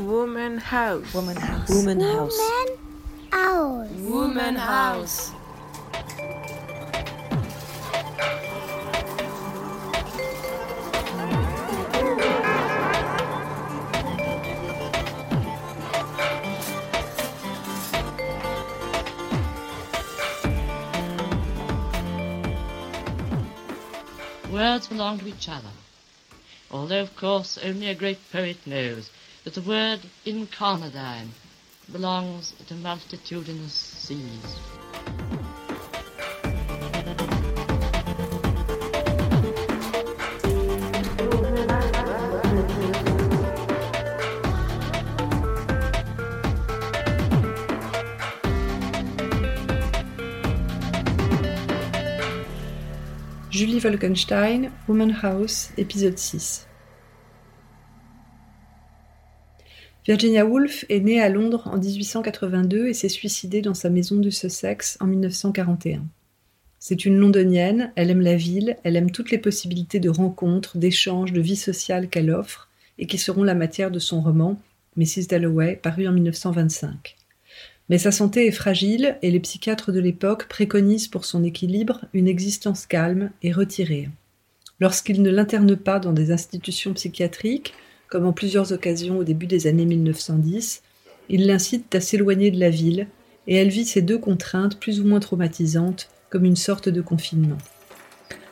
Woman House. Woman House. Woman House. House. Woman House. Words belong to each other. Although, of course, only a great poet knows that the word incarnadine belongs to multitudinous seas. Julie Wolkenstein, Woman House, épisode 6. Virginia Woolf est née à Londres en 1882 et s'est suicidée dans sa maison de Sussex en 1941. C'est une londonienne, elle aime la ville, elle aime toutes les possibilités de rencontres, d'échanges, de vie sociale qu'elle offre et qui seront la matière de son roman Mrs. Dalloway, paru en 1925. Mais sa santé est fragile et les psychiatres de l'époque préconisent pour son équilibre une existence calme et retirée. Lorsqu'ils ne l'internent pas dans des institutions psychiatriques, comme en plusieurs occasions au début des années 1910, ils l'incitent à s'éloigner de la ville et elle vit ces deux contraintes plus ou moins traumatisantes comme une sorte de confinement.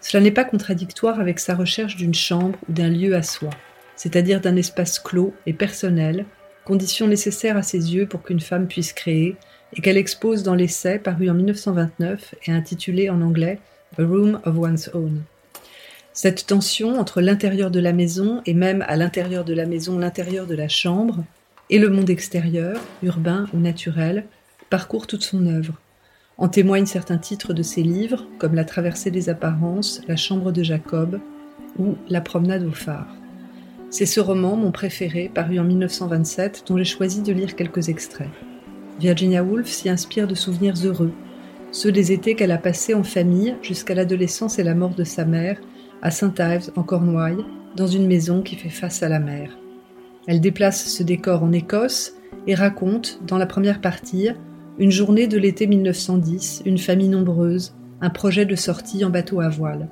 Cela n'est pas contradictoire avec sa recherche d'une chambre ou d'un lieu à soi, c'est-à-dire d'un espace clos et personnel condition nécessaire à ses yeux pour qu'une femme puisse créer, et qu'elle expose dans l'essai paru en 1929 et intitulé en anglais A Room of One's Own. Cette tension entre l'intérieur de la maison et même à l'intérieur de la maison l'intérieur de la chambre et le monde extérieur, urbain ou naturel, parcourt toute son œuvre. En témoignent certains titres de ses livres, comme La traversée des apparences, La chambre de Jacob ou La promenade au phare. C'est ce roman, mon préféré, paru en 1927, dont j'ai choisi de lire quelques extraits. Virginia Woolf s'y inspire de souvenirs heureux, ceux des étés qu'elle a passés en famille jusqu'à l'adolescence et la mort de sa mère, à St. Ives, en Cornouailles, dans une maison qui fait face à la mer. Elle déplace ce décor en Écosse et raconte, dans la première partie, une journée de l'été 1910, une famille nombreuse, un projet de sortie en bateau à voile.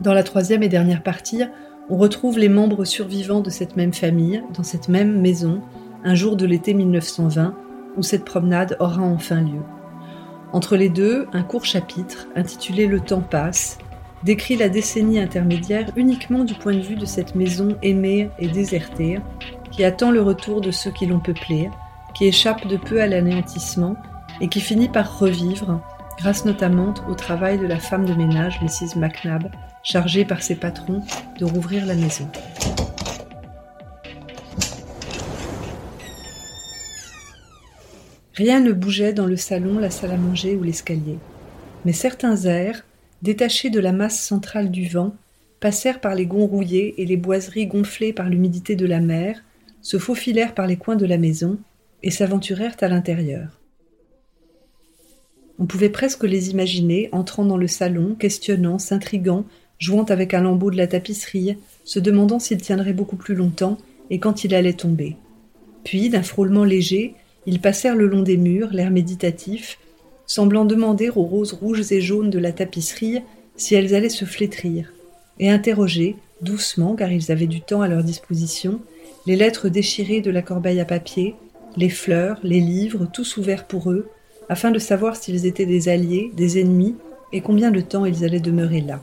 Dans la troisième et dernière partie, on retrouve les membres survivants de cette même famille, dans cette même maison, un jour de l'été 1920, où cette promenade aura enfin lieu. Entre les deux, un court chapitre, intitulé Le temps passe, décrit la décennie intermédiaire uniquement du point de vue de cette maison aimée et désertée, qui attend le retour de ceux qui l'ont peuplée, qui échappe de peu à l'anéantissement et qui finit par revivre, grâce notamment au travail de la femme de ménage, Mrs. McNabb, chargée par ses patrons de rouvrir la maison. Rien ne bougeait dans le salon, la salle à manger ou l'escalier. Mais certains airs, détachés de la masse centrale du vent, passèrent par les gonds rouillés et les boiseries gonflées par l'humidité de la mer, se faufilèrent par les coins de la maison et s'aventurèrent à l'intérieur. On pouvait presque les imaginer entrant dans le salon, questionnant, s'intriguant, jouant avec un lambeau de la tapisserie, se demandant s'il tiendrait beaucoup plus longtemps et quand il allait tomber. Puis, d'un frôlement léger, ils passèrent le long des murs, l'air méditatif, semblant demander aux roses rouges et jaunes de la tapisserie si elles allaient se flétrir, et interroger, doucement, car ils avaient du temps à leur disposition, les lettres déchirées de la corbeille à papier, les fleurs, les livres, tous ouverts pour eux, afin de savoir s'ils étaient des alliés, des ennemis, et combien de temps ils allaient demeurer là.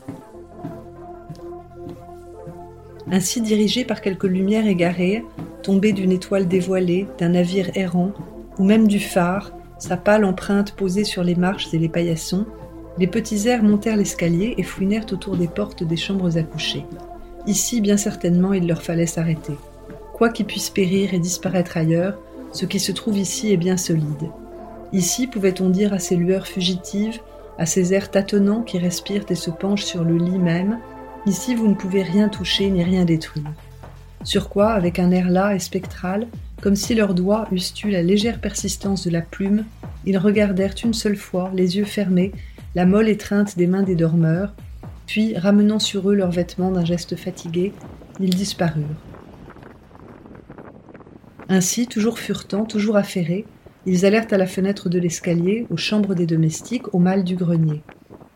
ainsi dirigé par quelques lumières égarées, tombées d'une étoile dévoilée, d'un navire errant, ou même du phare, sa pâle empreinte posée sur les marches et les paillassons, les petits airs montèrent l'escalier et fouinèrent autour des portes des chambres à coucher. Ici, bien certainement, il leur fallait s'arrêter. Quoi qui puisse périr et disparaître ailleurs, ce qui se trouve ici est bien solide. Ici, pouvait-on dire à ces lueurs fugitives, à ces airs tâtonnants qui respirent et se penchent sur le lit même, Ici, vous ne pouvez rien toucher ni rien détruire. Sur quoi, avec un air las et spectral, comme si leurs doigts eussent eu la légère persistance de la plume, ils regardèrent une seule fois, les yeux fermés, la molle étreinte des mains des dormeurs, puis, ramenant sur eux leurs vêtements d'un geste fatigué, ils disparurent. Ainsi, toujours furetants, toujours affairés, ils allèrent à la fenêtre de l'escalier, aux chambres des domestiques, au mal du grenier.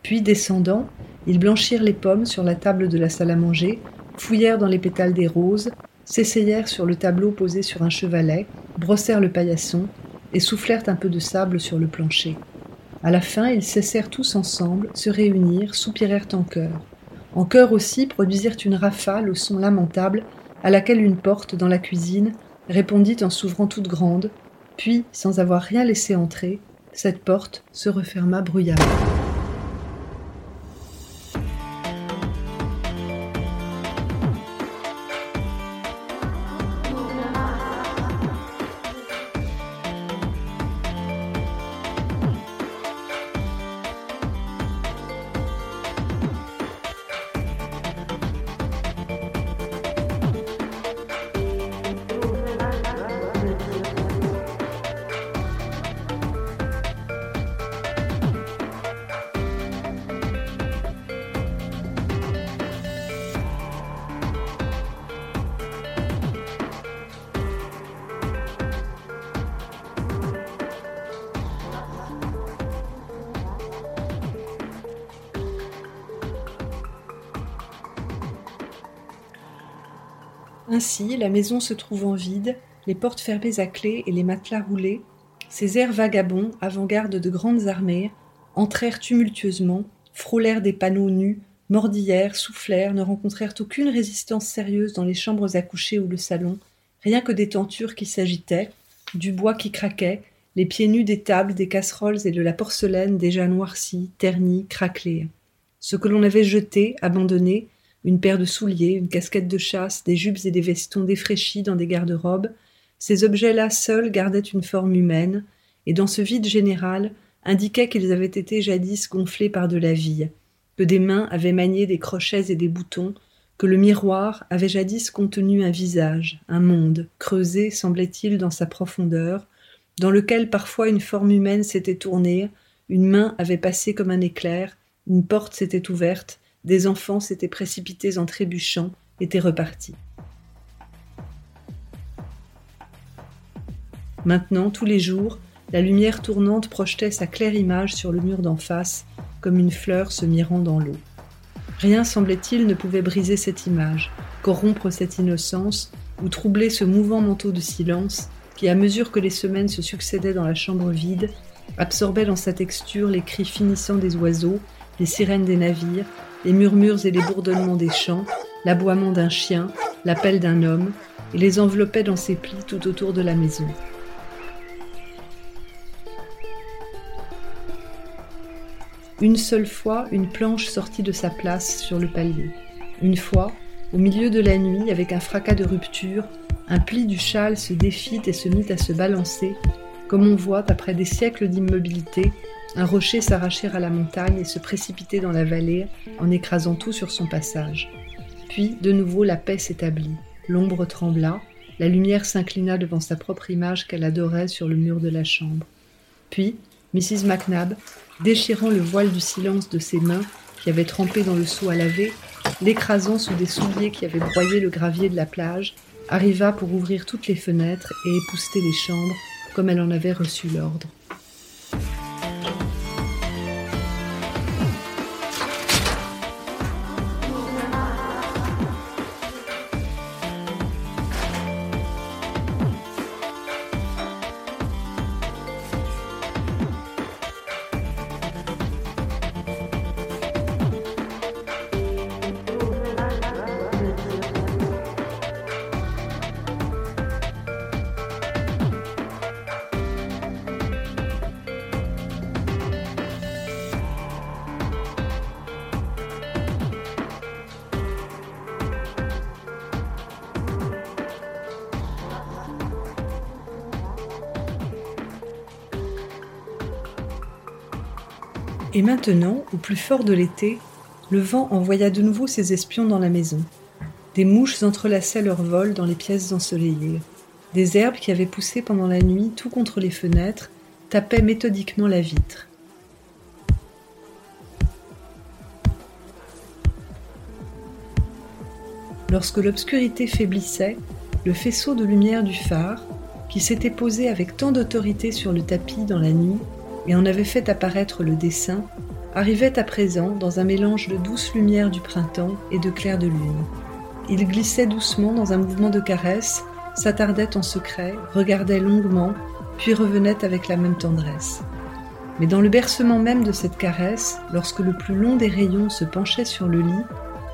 Puis, descendant, ils blanchirent les pommes sur la table de la salle à manger, fouillèrent dans les pétales des roses, s'essayèrent sur le tableau posé sur un chevalet, brossèrent le paillasson et soufflèrent un peu de sable sur le plancher. À la fin, ils cessèrent tous ensemble, se réunirent, soupirèrent en chœur. En chœur aussi produisirent une rafale au son lamentable, à laquelle une porte dans la cuisine répondit en s'ouvrant toute grande, puis, sans avoir rien laissé entrer, cette porte se referma bruyamment. Ainsi, la maison se trouvant vide, les portes fermées à clé et les matelas roulés, ces airs vagabonds, avant-garde de grandes armées, entrèrent tumultueusement, frôlèrent des panneaux nus, mordillèrent, soufflèrent, ne rencontrèrent aucune résistance sérieuse dans les chambres à coucher ou le salon, rien que des tentures qui s'agitaient, du bois qui craquait, les pieds nus des tables, des casseroles et de la porcelaine déjà noircie, ternie, craquelée. Ce que l'on avait jeté, abandonné, une paire de souliers, une casquette de chasse, des jupes et des vestons défraîchis dans des garde-robes, ces objets-là seuls gardaient une forme humaine, et dans ce vide général indiquaient qu'ils avaient été jadis gonflés par de la vie, que des mains avaient manié des crochets et des boutons, que le miroir avait jadis contenu un visage, un monde, creusé, semblait-il, dans sa profondeur, dans lequel parfois une forme humaine s'était tournée, une main avait passé comme un éclair, une porte s'était ouverte, des enfants s'étaient précipités en trébuchant, étaient repartis. Maintenant, tous les jours, la lumière tournante projetait sa claire image sur le mur d'en face, comme une fleur se mirant dans l'eau. Rien, semblait-il, ne pouvait briser cette image, corrompre cette innocence, ou troubler ce mouvant manteau de silence qui, à mesure que les semaines se succédaient dans la chambre vide, absorbait dans sa texture les cris finissants des oiseaux, les sirènes des navires, les murmures et les bourdonnements des champs, l'aboiement d'un chien, l'appel d'un homme, et les enveloppait dans ses plis tout autour de la maison. Une seule fois, une planche sortit de sa place sur le palier. Une fois, au milieu de la nuit, avec un fracas de rupture, un pli du châle se défit et se mit à se balancer, comme on voit, après des siècles d'immobilité, un rocher s'arracher à la montagne et se précipiter dans la vallée en écrasant tout sur son passage. Puis, de nouveau, la paix s'établit. L'ombre trembla, la lumière s'inclina devant sa propre image qu'elle adorait sur le mur de la chambre. Puis, Mrs. McNabb, déchirant le voile du silence de ses mains qui avaient trempé dans le seau à laver, l'écrasant sous des souliers qui avaient broyé le gravier de la plage, arriva pour ouvrir toutes les fenêtres et épousseter les chambres comme elle en avait reçu l'ordre. Et maintenant, au plus fort de l'été, le vent envoya de nouveau ses espions dans la maison. Des mouches entrelaçaient leur vol dans les pièces ensoleillées. Des herbes qui avaient poussé pendant la nuit tout contre les fenêtres tapaient méthodiquement la vitre. Lorsque l'obscurité faiblissait, le faisceau de lumière du phare, qui s'était posé avec tant d'autorité sur le tapis dans la nuit et en avait fait apparaître le dessin, arrivait à présent dans un mélange de douce lumière du printemps et de clair de lune. Il glissait doucement dans un mouvement de caresse, s'attardait en secret, regardait longuement, puis revenait avec la même tendresse. Mais dans le bercement même de cette caresse, lorsque le plus long des rayons se penchait sur le lit,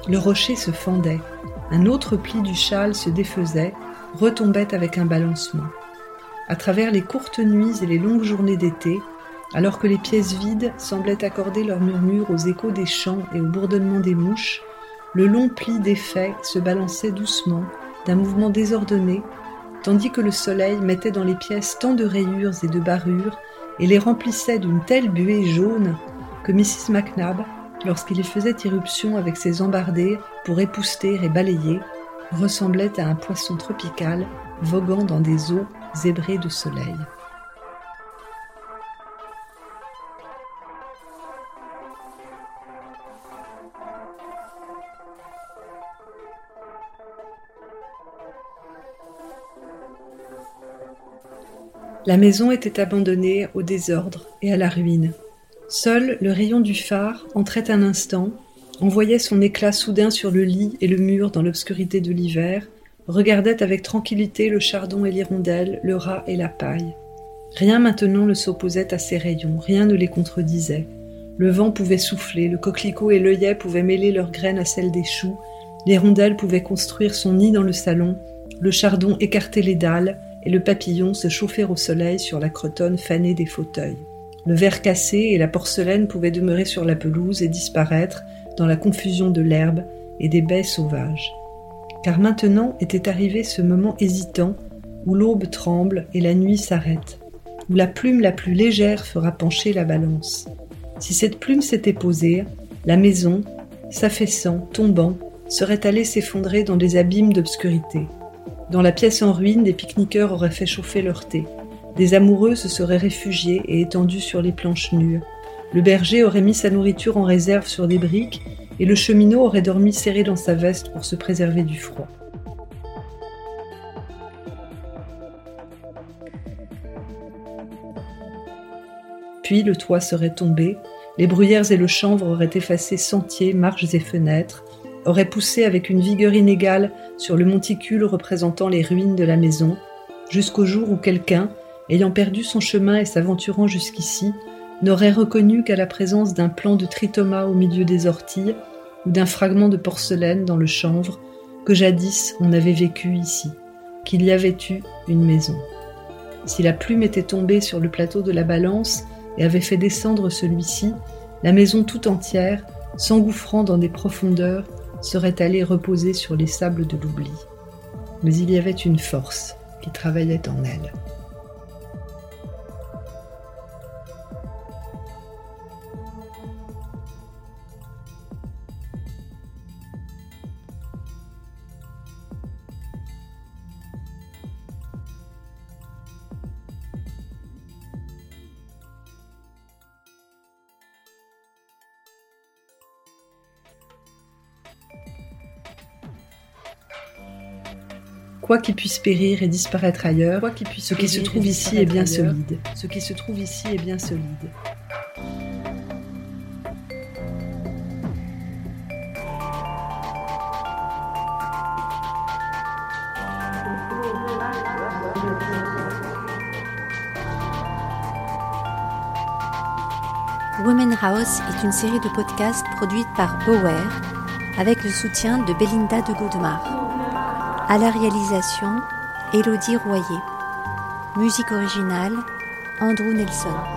le rocher se fendait, un autre pli du châle se défaisait, retombait avec un balancement. À travers les courtes nuits et les longues journées d'été, alors que les pièces vides semblaient accorder leur murmure aux échos des champs et au bourdonnement des mouches, le long pli d'effet se balançait doucement, d'un mouvement désordonné, tandis que le soleil mettait dans les pièces tant de rayures et de barrures et les remplissait d'une telle buée jaune que Mrs. McNabb, lorsqu'il faisait irruption avec ses embardées pour épousseter et balayer, ressemblait à un poisson tropical voguant dans des eaux zébrées de soleil. La maison était abandonnée au désordre et à la ruine. Seul le rayon du phare entrait un instant, envoyait son éclat soudain sur le lit et le mur dans l'obscurité de l'hiver, regardait avec tranquillité le chardon et l'hirondelle, le rat et la paille. Rien maintenant ne s'opposait à ces rayons, rien ne les contredisait. Le vent pouvait souffler, le coquelicot et l'œillet pouvaient mêler leurs graines à celles des choux, l'hirondelle pouvait construire son nid dans le salon, le chardon écarter les dalles, et le papillon se chauffer au soleil sur la cretonne fanée des fauteuils. Le verre cassé et la porcelaine pouvaient demeurer sur la pelouse et disparaître dans la confusion de l'herbe et des baies sauvages. Car maintenant était arrivé ce moment hésitant où l'aube tremble et la nuit s'arrête, où la plume la plus légère fera pencher la balance. Si cette plume s'était posée, la maison, s'affaissant, tombant, serait allée s'effondrer dans des abîmes d'obscurité. Dans la pièce en ruine, des pique-niqueurs auraient fait chauffer leur thé. Des amoureux se seraient réfugiés et étendus sur les planches nues. Le berger aurait mis sa nourriture en réserve sur des briques et le cheminot aurait dormi serré dans sa veste pour se préserver du froid. Puis le toit serait tombé, les bruyères et le chanvre auraient effacé sentiers, marches et fenêtres, aurait poussé avec une vigueur inégale sur le monticule représentant les ruines de la maison, jusqu'au jour où quelqu'un, ayant perdu son chemin et s'aventurant jusqu'ici, n'aurait reconnu qu'à la présence d'un plan de tritoma au milieu des orties ou d'un fragment de porcelaine dans le chanvre que jadis on avait vécu ici, qu'il y avait eu une maison. Si la plume était tombée sur le plateau de la balance et avait fait descendre celui-ci, la maison tout entière, s'engouffrant dans des profondeurs, serait allée reposer sur les sables de l'oubli. Mais il y avait une force qui travaillait en elle. Quoi qu'il puisse périr et disparaître ailleurs, Quoi puisse ce qui se trouve ici est bien solide. Ce qui se trouve ici est bien solide. Women House est une série de podcasts produite par Bower avec le soutien de Belinda de Godemar. À la réalisation, Élodie Royer. Musique originale, Andrew Nelson.